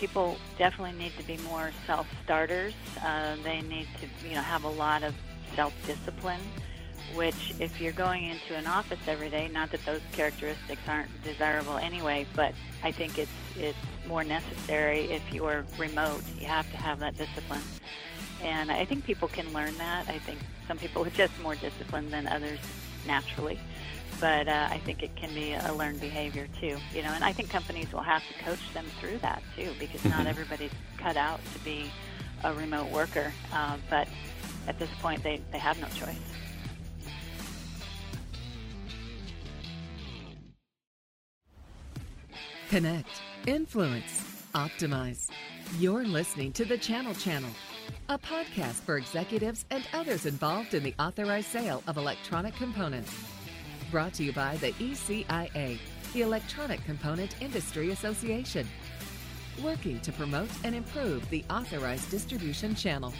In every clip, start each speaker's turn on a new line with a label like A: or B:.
A: people definitely need to be more self-starters. Uh, they need to, you know, have a lot of self-discipline. Which, if you're going into an office every day, not that those characteristics aren't desirable anyway, but I think it's it's more necessary if you're remote. You have to have that discipline, and I think people can learn that. I think some people are just more disciplined than others naturally but uh, I think it can be a learned behavior too. You know, and I think companies will have to coach them through that too, because not mm-hmm. everybody's cut out to be a remote worker. Uh, but at this point, they, they have no choice.
B: Connect, influence, optimize. You're listening to the Channel Channel, a podcast for executives and others involved in the authorized sale of electronic components. Brought to you by the ECIA, the Electronic Component Industry Association, working to promote and improve the authorized distribution channel.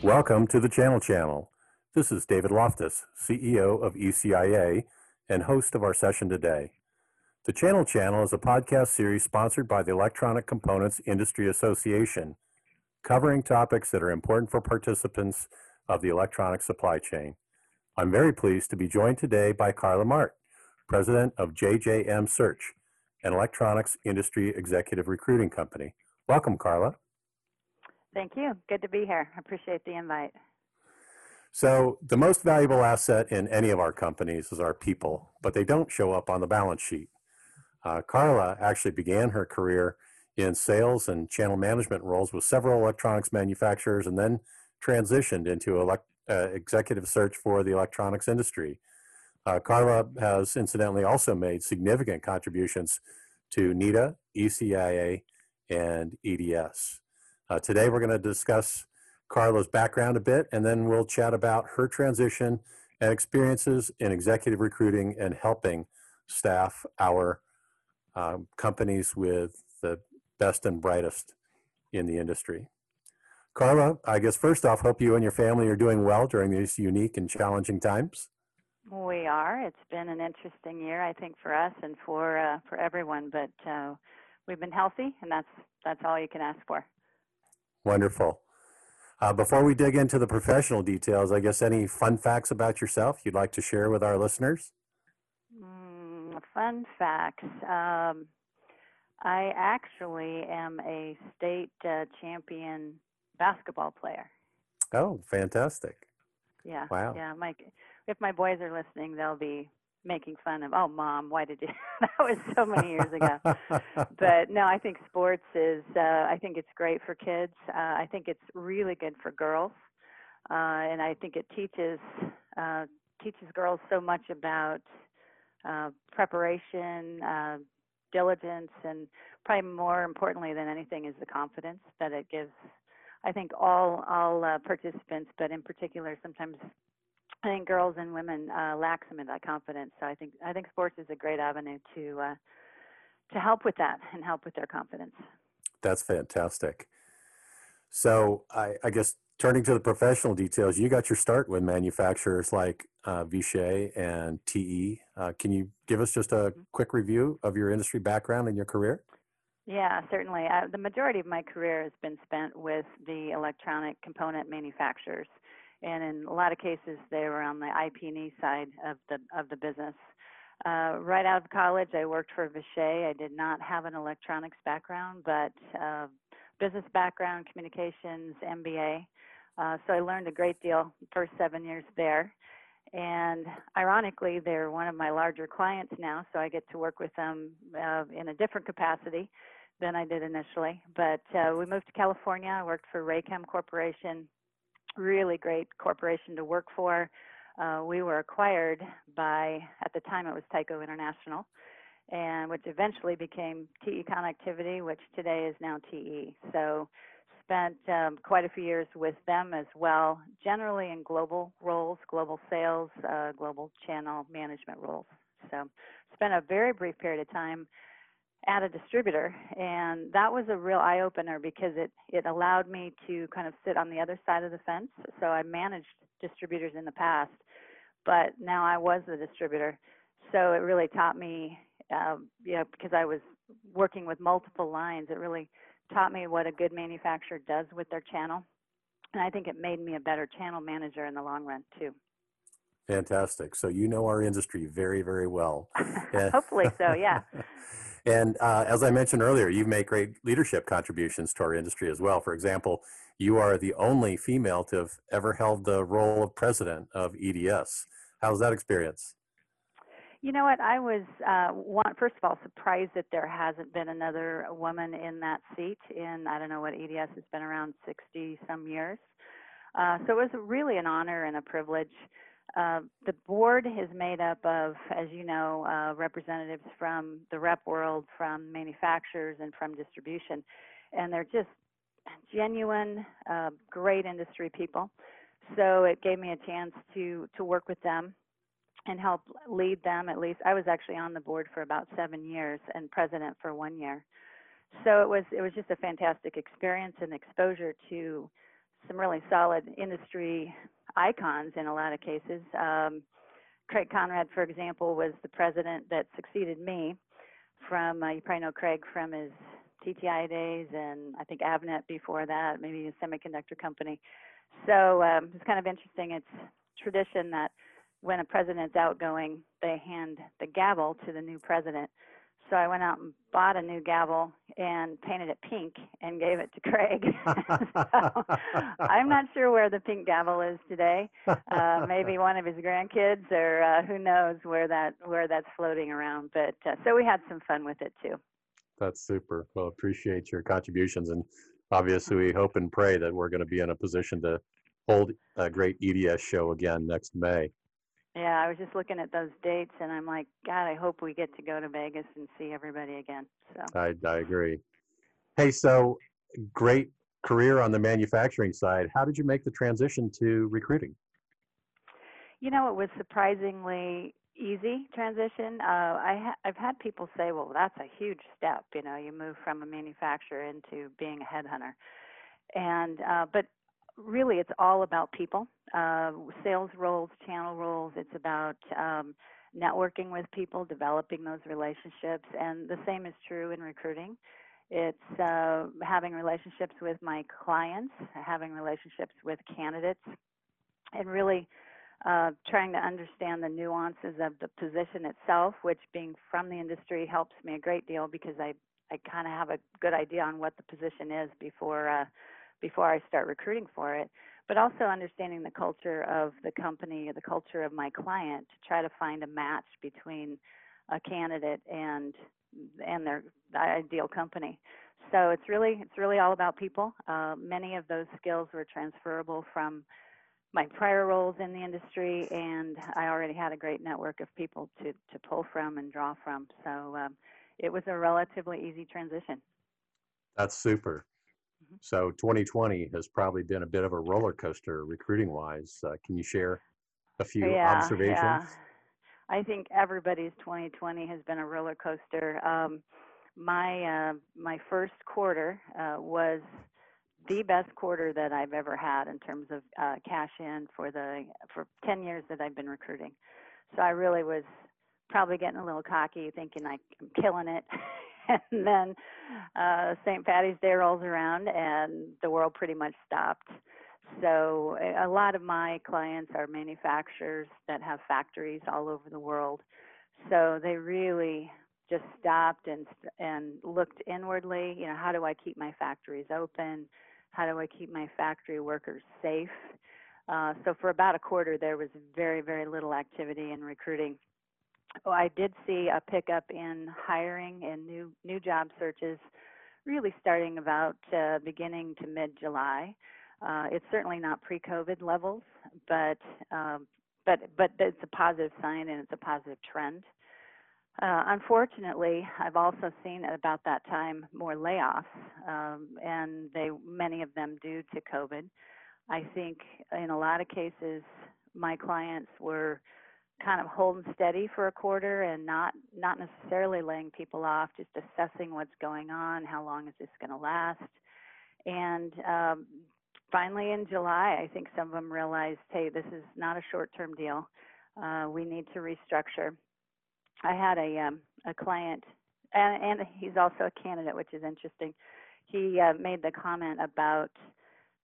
C: Welcome to the Channel Channel. This is David Loftus, CEO of ECIA and host of our session today. The Channel Channel is a podcast series sponsored by the Electronic Components Industry Association, covering topics that are important for participants of the electronic supply chain. I'm very pleased to be joined today by Carla Mahrt, President of JJM Search, an electronics industry executive recruiting company. Welcome, Carla.
A: Thank you. Good to be here. I appreciate the invite.
C: So, the most valuable asset in any of our companies is our people, but they don't show up on the balance sheet. Uh, Carla actually began her career in sales and channel management roles with several electronics manufacturers and then transitioned into elect- uh, executive search for the electronics industry. Uh, Carla has incidentally also made significant contributions to NEDA, ECIA, and EDS. Uh, today we're going to discuss Carla's background a bit, and then we'll chat about her transition and experiences in executive recruiting and helping staff our um, companies with the best and brightest in the industry. Carla, I guess first off, hope you and your family are doing well during these unique and challenging times.
A: We are. It's been an interesting year, I think, for us and for uh, for everyone. But uh, we've been healthy, and that's that's all you can ask for.
C: Wonderful. Uh, before we dig into the professional details, I guess any fun facts about yourself you'd like to share with our listeners?
A: Mm, fun facts. Um, I actually am a state uh, champion basketball player.
C: Oh, fantastic.
A: Yeah.
C: Wow.
A: Yeah, my if my boys are listening, they'll be making fun of, "Oh, mom, why did you?" that was so many years ago. but no, I think sports is. Uh, I think it's great for kids. Uh, I think it's really good for girls, uh, and I think it teaches uh, teaches girls so much about uh, preparation, uh, diligence, and probably more importantly than anything is the confidence that it gives I think all all uh, participants, but in particular, sometimes I think girls and women uh, lack some of that confidence. So I think I think sports is a great avenue to uh, to help with that and help with their confidence.
C: That's fantastic. So I, I guess turning to the professional details, you got your start with manufacturers like uh, Vishay and TE. Uh, can you give us just a mm-hmm. quick review of your industry background and your career?
A: Yeah, certainly. Uh, the majority of my career has been spent with the electronic component manufacturers, and in a lot of cases, they were on the IP&E side of the of the business. Uh, right out of college, I worked for Vishay. I did not have an electronics background, but uh, business background, communications, MBA. Uh, so I learned a great deal first seven years there. And ironically, they're one of my larger clients now, so I get to work with them uh, in a different capacity than I did initially. But uh, we moved to California. I worked for Raychem Corporation, really great corporation to work for. Uh, we were acquired by, at the time it was Tyco International, and which eventually became TE Connectivity, which today is now TE. So spent um, quite a few years with them as well, generally in global roles, global sales, uh, global channel management roles. So spent a very brief period of time at a distributor and that was a real eye opener because it it allowed me to kind of sit on the other side of the fence so i managed distributors in the past but now i was the distributor so it really taught me um, you know, because I was working with multiple lines. It really taught me what a good manufacturer does with their channel. And I think it made me a better channel manager in the long run, too.
C: Fantastic. So you know our industry very, very well.
A: Hopefully so, yeah.
C: and uh, as I mentioned earlier, you make great leadership contributions to our industry as well. For example, you are the only female to have ever held the role of president of EDS. How's that experience?
A: You know what? I was uh, one, first of all surprised that there hasn't been another woman in that seat. In I don't know what EDS has been around 60 some years. Uh, so it was really an honor and a privilege. Uh, the board is made up of, as you know, uh, representatives from the rep world, from manufacturers, and from distribution, and they're just genuine, uh, great industry people. So it gave me a chance to to work with them and help lead them. At least I was actually on the board for about seven years and president for one year. So it was it was just a fantastic experience and exposure to some really solid industry icons in a lot of cases. Um, Craig Conrad, for example, was the president that succeeded me from, uh, you probably know Craig from his TTI days and I think Avnet before that, maybe a semiconductor company. So um, it's kind of interesting. It's tradition that when a president's outgoing, they hand the gavel to the new president. So I went out and bought a new gavel and painted it pink and gave it to Craig. so I'm not sure where the pink gavel is today. Uh, maybe one of his grandkids, or uh, who knows where that where that's floating around. But uh, so we had some fun with it too.
C: That's super. Well, appreciate your contributions, and obviously we hope and pray that we're going to be in a position to hold a great EDS show again next May.
A: Yeah, I was just looking at those dates, and I'm like, God, I hope we get to go to Vegas and see everybody again. So
C: I, I agree. Hey, so great career on the manufacturing side. How did you make the transition to recruiting?
A: You know, it was surprisingly easy transition. Uh, I ha- I've had people say, "Well, that's a huge step." You know, you move from a manufacturer into being a headhunter, and uh, but really it's all about people. Uh, sales roles channel roles it's about um, networking with people developing those relationships and the same is true in recruiting. It's uh, having relationships with my clients having relationships with candidates and really uh, trying to understand the nuances of the position itself which being from the industry helps me a great deal because i i kind of have a good idea on what the position is before uh, before I start recruiting for it, but also understanding the culture of the company, the culture of my client to try to find a match between a candidate and and their ideal company. So it's really it's really all about people. Uh, many of those skills were transferable from my prior roles in the industry, and I already had a great network of people to to pull from and draw from. So um, it was a relatively easy transition.
C: That's super. Mm-hmm. So 2020 has probably been a bit of a roller coaster recruiting wise. Uh, can you share a few
A: yeah,
C: observations?
A: Yeah. I think everybody's 2020 has been a roller coaster. Um, my uh, my first quarter uh, was the best quarter that I've ever had in terms of uh, cash in for the for 10 years that I've been recruiting. So I really was probably getting a little cocky, thinking I'm killing it. and then uh, St. Patty's Day rolls around, and the world pretty much stopped. So a lot of my clients are manufacturers that have factories all over the world. So they really just stopped and and looked inwardly. You know, how do I keep my factories open? How do I keep my factory workers safe? Uh, so for about a quarter, there was very very little activity in recruiting. Oh, I did see a pickup in hiring and new new job searches, really starting about uh, beginning to mid July. Uh, it's certainly not pre-COVID levels, but um, but but it's a positive sign and it's a positive trend. Uh, unfortunately, I've also seen at about that time more layoffs, um, and they many of them due to COVID. I think in a lot of cases, my clients were kind of holding steady for a quarter and not not necessarily laying people off, just assessing what's going on, how long is this going to last, and um, finally in July, I think some of them realized, hey, this is not a short-term deal. Uh, we need to restructure. I had a um, a client, and, and he's also a candidate, which is interesting. He uh, made the comment about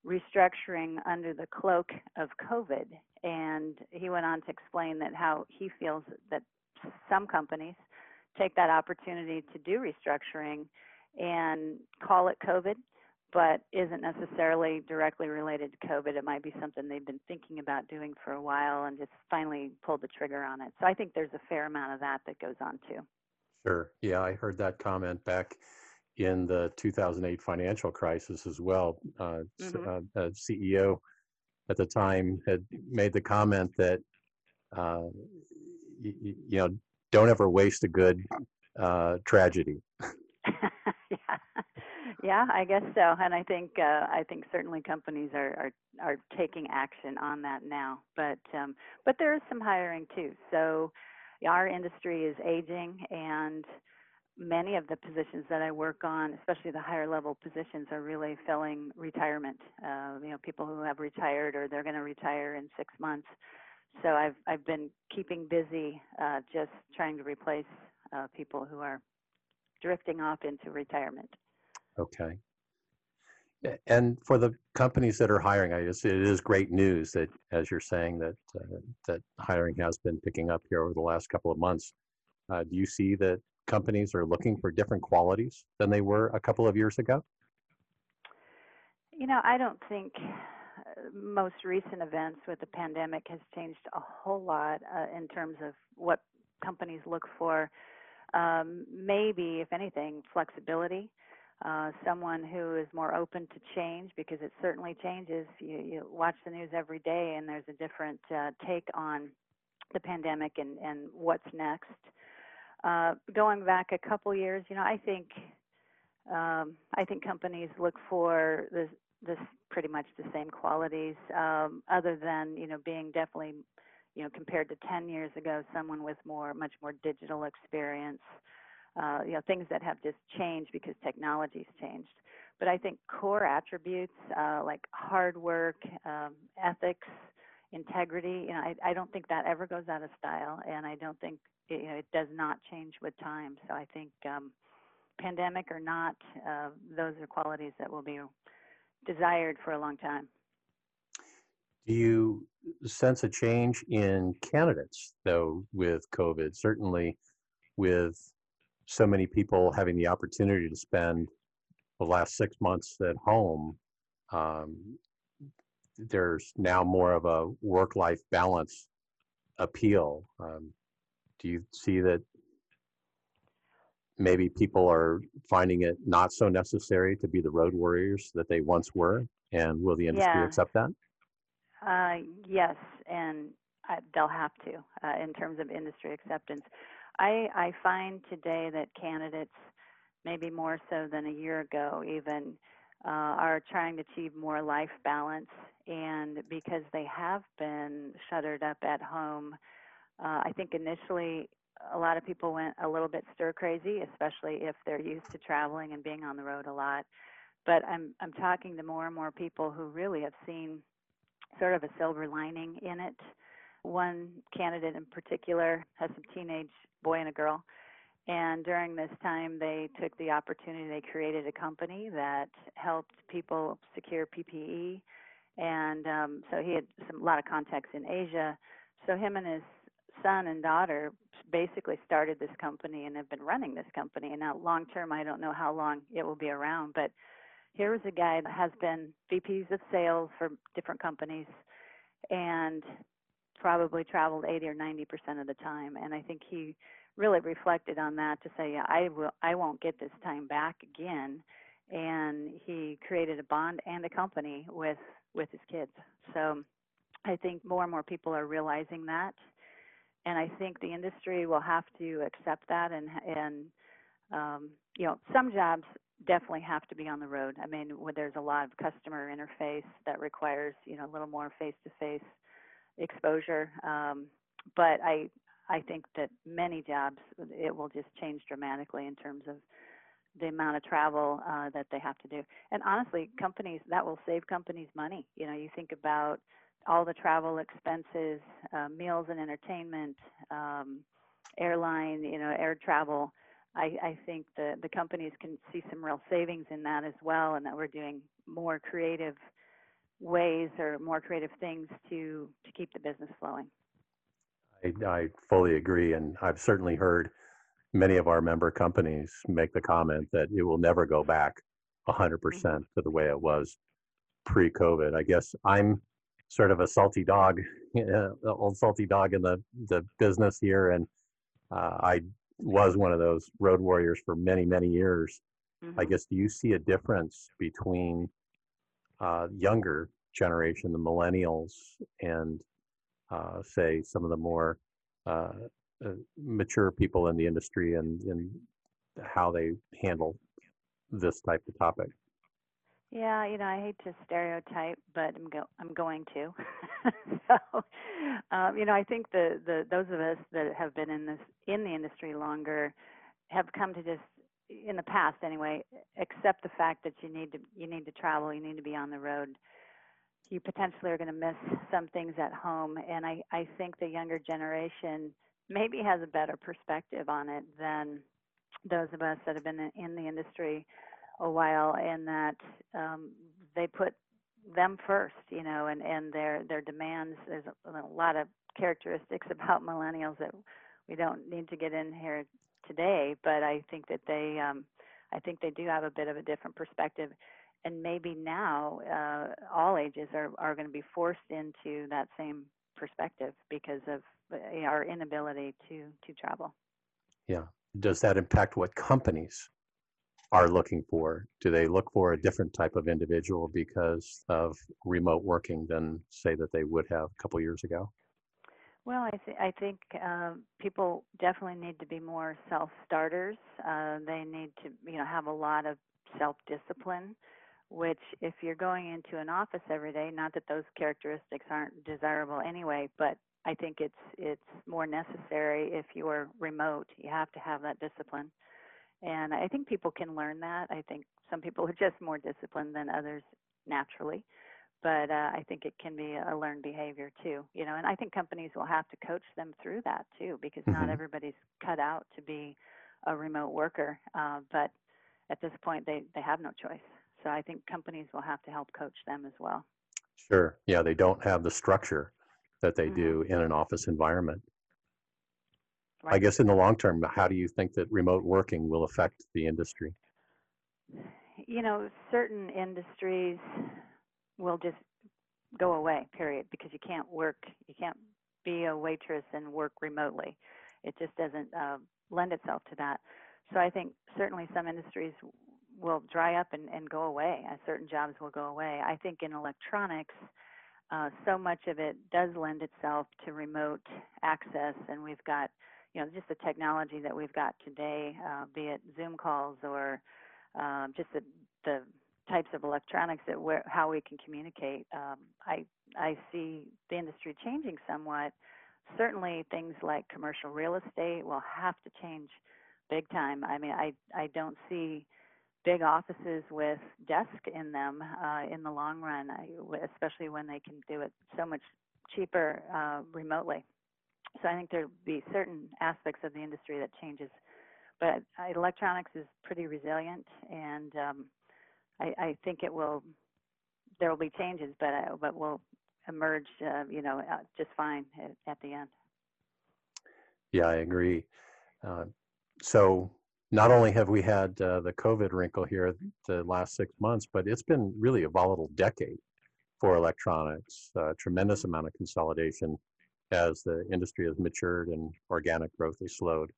A: restructuring under the cloak of COVID, and he went on to explain that how he feels that some companies take that opportunity to do restructuring and call it COVID, but isn't necessarily directly related to COVID. It might be something they've been thinking about doing for a while and just finally pulled the trigger on it. So I think there's a fair amount of that that goes on too.
C: Sure. Yeah, I heard that comment back in the 2008 financial crisis as well. Uh, mm-hmm. uh, CEO at the time had made the comment that uh, y- you know don't ever waste a good uh, tragedy.
A: yeah. yeah, I guess so, and I think uh, I think certainly companies are, are are taking action on that now. But um, but there is some hiring too. So our industry is aging, and many of the positions that I work on, especially the higher level positions, are really filling retirement. Uh, you know, people who have retired or they're going to retire in six months. So I've I've been keeping busy, uh, just trying to replace uh, people who are drifting off into retirement.
C: Okay. And for the companies that are hiring, I guess it is great news that, as you're saying, that uh, that hiring has been picking up here over the last couple of months. Uh, do you see that companies are looking for different qualities than they were a couple of years ago?
A: You know, I don't think uh, most recent events with the pandemic has changed a whole lot uh, in terms of what companies look for. Um, maybe, if anything, flexibility. Uh, someone who is more open to change because it certainly changes. You, you watch the news every day, and there's a different uh, take on the pandemic and, and what's next. Uh, going back a couple years, you know, I think um, I think companies look for this, this pretty much the same qualities, um, other than you know being definitely, you know, compared to 10 years ago, someone with more, much more digital experience. Uh, you know, things that have just changed because technology's changed. But I think core attributes uh, like hard work, um, ethics, integrity, you know, I, I don't think that ever goes out of style, and I don't think you know, it does not change with time. So I think um, pandemic or not, uh, those are qualities that will be desired for a long time.
C: Do you sense a change in candidates, though, with COVID? Certainly, with so many people having the opportunity to spend the last six months at home, um, there's now more of a work life balance appeal. Um, do you see that maybe people are finding it not so necessary to be the road warriors that they once were? And will the industry
A: yeah.
C: accept that?
A: Uh, yes, and uh, they'll have to uh, in terms of industry acceptance. I, I find today that candidates, maybe more so than a year ago, even, uh, are trying to achieve more life balance. And because they have been shuttered up at home, uh, I think initially a lot of people went a little bit stir crazy, especially if they're used to traveling and being on the road a lot. But I'm I'm talking to more and more people who really have seen sort of a silver lining in it. One candidate in particular has a teenage boy and a girl, and during this time they took the opportunity. They created a company that helped people secure PPE, and um, so he had some a lot of contacts in Asia. So him and his son and daughter basically started this company and have been running this company. And now, long term, I don't know how long it will be around, but here is a guy that has been VPs of sales for different companies and probably traveled 80 or 90 percent of the time. And I think he really reflected on that to say, yeah, I will, I won't get this time back again. And he created a bond and a company with with his kids. So I think more and more people are realizing that and I think the industry will have to accept that. And and um, you know, some jobs definitely have to be on the road. I mean, there's a lot of customer interface that requires you know a little more face-to-face exposure. Um, but I I think that many jobs it will just change dramatically in terms of the amount of travel uh, that they have to do. And honestly, companies that will save companies money. You know, you think about all the travel expenses, uh, meals and entertainment, um, airline, you know, air travel. I, I think the, the companies can see some real savings in that as well, and that we're doing more creative ways or more creative things to, to keep the business flowing.
C: I, I fully agree, and I've certainly heard many of our member companies make the comment that it will never go back 100% to the way it was pre-COVID. I guess I'm sort of a salty dog, uh, old salty dog in the the business here, and uh, I was one of those road warriors for many many years.
A: Mm-hmm.
C: I guess do you see a difference between uh, younger generation, the millennials, and uh, say some of the more uh, uh, mature people in the industry and, and how they handle this type of topic?
A: Yeah, you know, I hate to stereotype, but I'm go I'm going to. so, um, you know, I think the the those of us that have been in this in the industry longer have come to just in the past anyway accept the fact that you need to you need to travel, you need to be on the road. You potentially are going to miss some things at home, and I I think the younger generation maybe has a better perspective on it than those of us that have been in the industry a while and that um, they put them first, you know, and, and their their demands. There's a, a lot of characteristics about millennials that we don't need to get in here today, but I think that they um, I think they do have a bit of a different perspective. And maybe now uh, all ages are, are going to be forced into that same perspective because of uh, our inability to to travel.
C: Yeah. Does that impact what companies are looking for? Do they look for a different type of individual because of remote working than say that they would have a couple years ago?
A: Well, I, th- I think uh, people definitely need to be more self-starters. Uh, they need to, you know, have a lot of self-discipline. Which, if you're going into an office every day, not that those characteristics aren't desirable anyway, but I think it's it's more necessary if you are remote. You have to have that discipline. And I think people can learn that. I think some people are just more disciplined than others naturally. But uh, I think it can be a learned behavior too, you know. And I think companies will have to coach them through that too, because mm-hmm. not everybody's cut out to be a remote worker. Uh, but at this point, they they have no choice. So I think companies will have to help coach them as well.
C: Sure. Yeah, they don't have the structure that they mm-hmm. do in an office environment. Right. I guess in the long term, how do you think that remote working will affect the industry?
A: You know, certain industries will just go away, period, because you can't work, you can't be a waitress and work remotely. It just doesn't uh, lend itself to that. So I think certainly some industries will dry up and, and go away. Certain jobs will go away. I think in electronics, uh, so much of it does lend itself to remote access, and we've got you know, just the technology that we've got today, uh, be it Zoom calls or um, just the, the types of electronics that where, how we can communicate. Um, I I see the industry changing somewhat. Certainly, things like commercial real estate will have to change big time. I mean, I I don't see big offices with desk in them uh, in the long run, especially when they can do it so much cheaper uh, remotely. So I think there'll be certain aspects of the industry that changes, but uh, electronics is pretty resilient, and um, I, I think it will. There will be changes, but uh, but will emerge, uh, you know, uh, just fine at, at, the end.
C: Yeah, I agree. Uh, so not only have we had uh, the COVID wrinkle here the last six months, but it's been really a volatile decade for electronics. A tremendous amount of consolidation as the industry has matured and organic growth has slowed.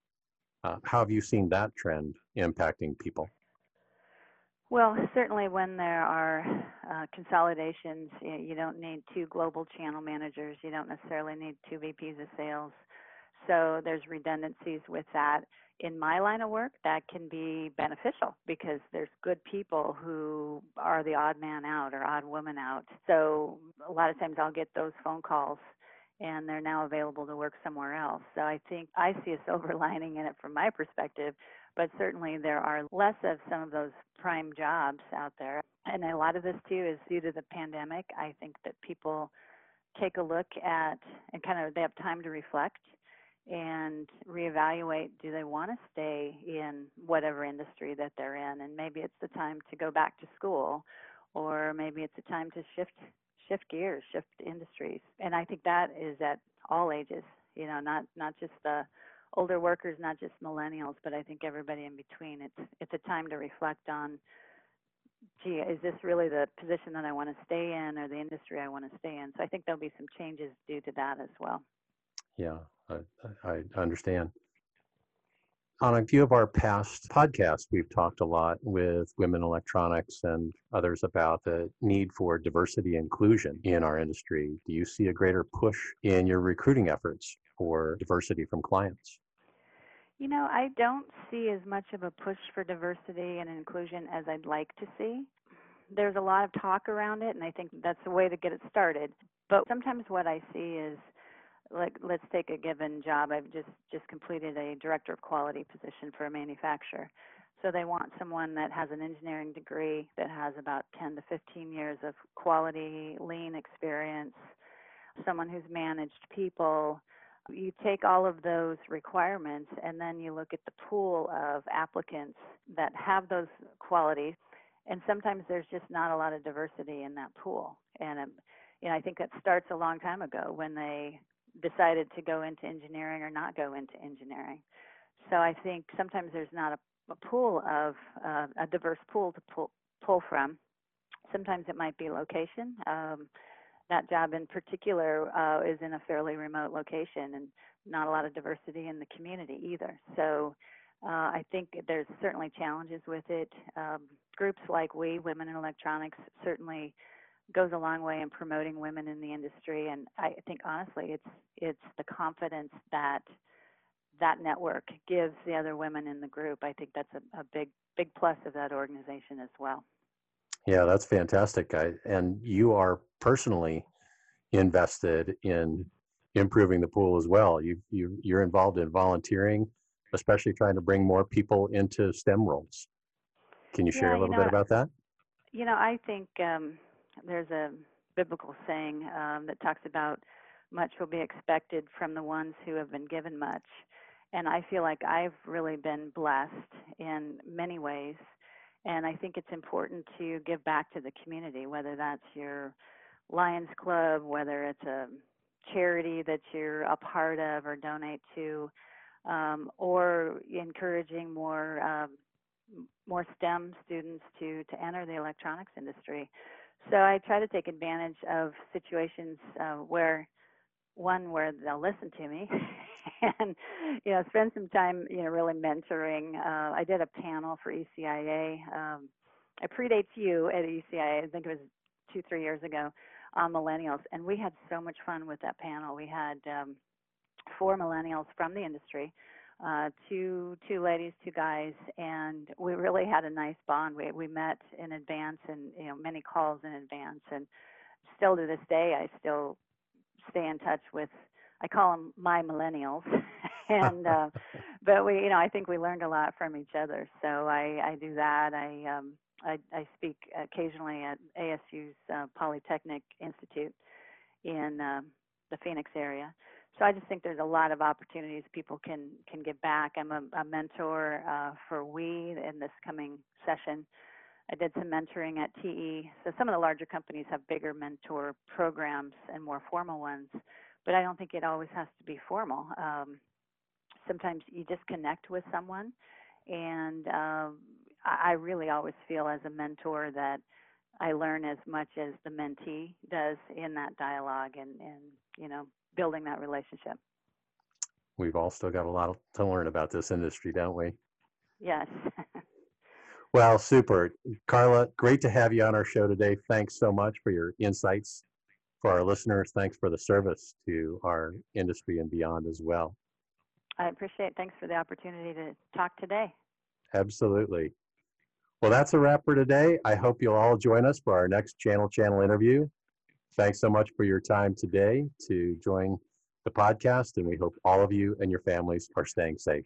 C: Uh, how have you seen that trend impacting people?
A: Well, certainly when there are uh, consolidations, you don't need two global channel managers. You don't necessarily need two VPs of sales. So there's redundancies with that. In my line of work, that can be beneficial because there's good people who are the odd man out or odd woman out. So a lot of times I'll get those phone calls and they're now available to work somewhere else. So I think I see a silver lining in it from my perspective, but certainly there are less of some of those prime jobs out there. And a lot of this too is due to the pandemic. I think that people take a look at and kind of they have time to reflect and reevaluate do they want to stay in whatever industry that they're in and maybe it's the time to go back to school or maybe it's a time to shift shift gears shift industries. And i think that is at all ages you know not not just the older workers not just millennials but i think everybody in between. It's it's a time to reflect on gee is this really the position that i want to stay in or the industry i want to stay in? So i think there'll be some changes due to that as well.
C: Yeah, I, I understand. On a few of our past podcasts, we've talked a lot with women electronics and others about the need for diversity inclusion in our industry. Do you see a greater push in your recruiting efforts for diversity from clients?
A: You know, I don't see as much of a push for diversity and inclusion as I'd like to see. There's a lot of talk around it, and I think that's the way to get it started. But sometimes what I see is like let's take a given job. I've just just completed a director of quality position for a manufacturer. So they want someone that has an engineering degree that has about 10 to 15 years of quality lean experience, someone who's managed people. You take all of those requirements and then you look at the pool of applicants that have those qualities and sometimes there's just not a lot of diversity in that pool. And um, you know, I think that starts a long time ago when they decided to go into engineering or not go into engineering. So I think sometimes there's not a, a pool of uh, a diverse pool to pull pull from. Sometimes it might be location. Um, that job in particular uh, is in a fairly remote location and not a lot of diversity in the community either. So uh, I think there's certainly challenges with it. Um, groups like we, Women in Electronics, certainly goes a long way in promoting women in the industry and I think honestly it's it's the confidence that that network gives the other women in the group. I think that's a, a big big plus of that organization as well.
C: Yeah, that's fantastic. I, and you are personally invested in improving the pool as well. You you you're involved in volunteering, especially trying to bring more people into STEM roles. Can you share
A: yeah,
C: a little
A: you know,
C: bit about that?
A: You know, I think um, there's a biblical saying um, that talks about much will be expected from the ones who have been given much. And I feel like I've really been blessed in many ways. And I think it's important to give back to the community, whether that's your Lions Club, whether it's a charity that you're a part of or donate to, um, or encouraging more um, more STEM students to to enter the electronics industry. So I try to take advantage of situations uh, where one where they'll listen to me and you know spend some time you know really mentoring. Uh, i did a panel for ecia um, i predate you at ecia i think it was two three years ago on millennials and we had so much fun with that panel. We had um, four millennials from the industry uh, two two ladies, two guys, and we really had a nice bond. We we met in advance and you know many calls in advance, and still to this day I still stay in touch with. I call them my millennials, and uh, but we you know I think we learned a lot from each other. So I I do that. I um I I speak occasionally at ASU's uh, Polytechnic Institute in uh, the Phoenix area so I just think there's a lot of opportunities people can can give back. I'm a, a mentor uh, for We in this coming session. I did some mentoring at TE. So some of the larger companies have bigger mentor programs and more formal ones, but I don't think it always has to be formal. Um, sometimes you just connect with someone, and um, I really always feel as a mentor that I learn as much as the mentee does in that dialogue, and and you know building that relationship.
C: We've all still got a lot to learn about this industry, don't we?
A: Yes.
C: well, super. Carla, great to have you on our show today. Thanks so much for your insights for our listeners. Thanks for the service to our industry and beyond as well.
A: I appreciate it. Thanks for the opportunity to talk today.
C: Absolutely. Well, that's a wrap for today. I hope you'll all join us for our next Channel Channel interview. Thanks so much for your time today to join the podcast, and we hope all of you and your families are staying safe.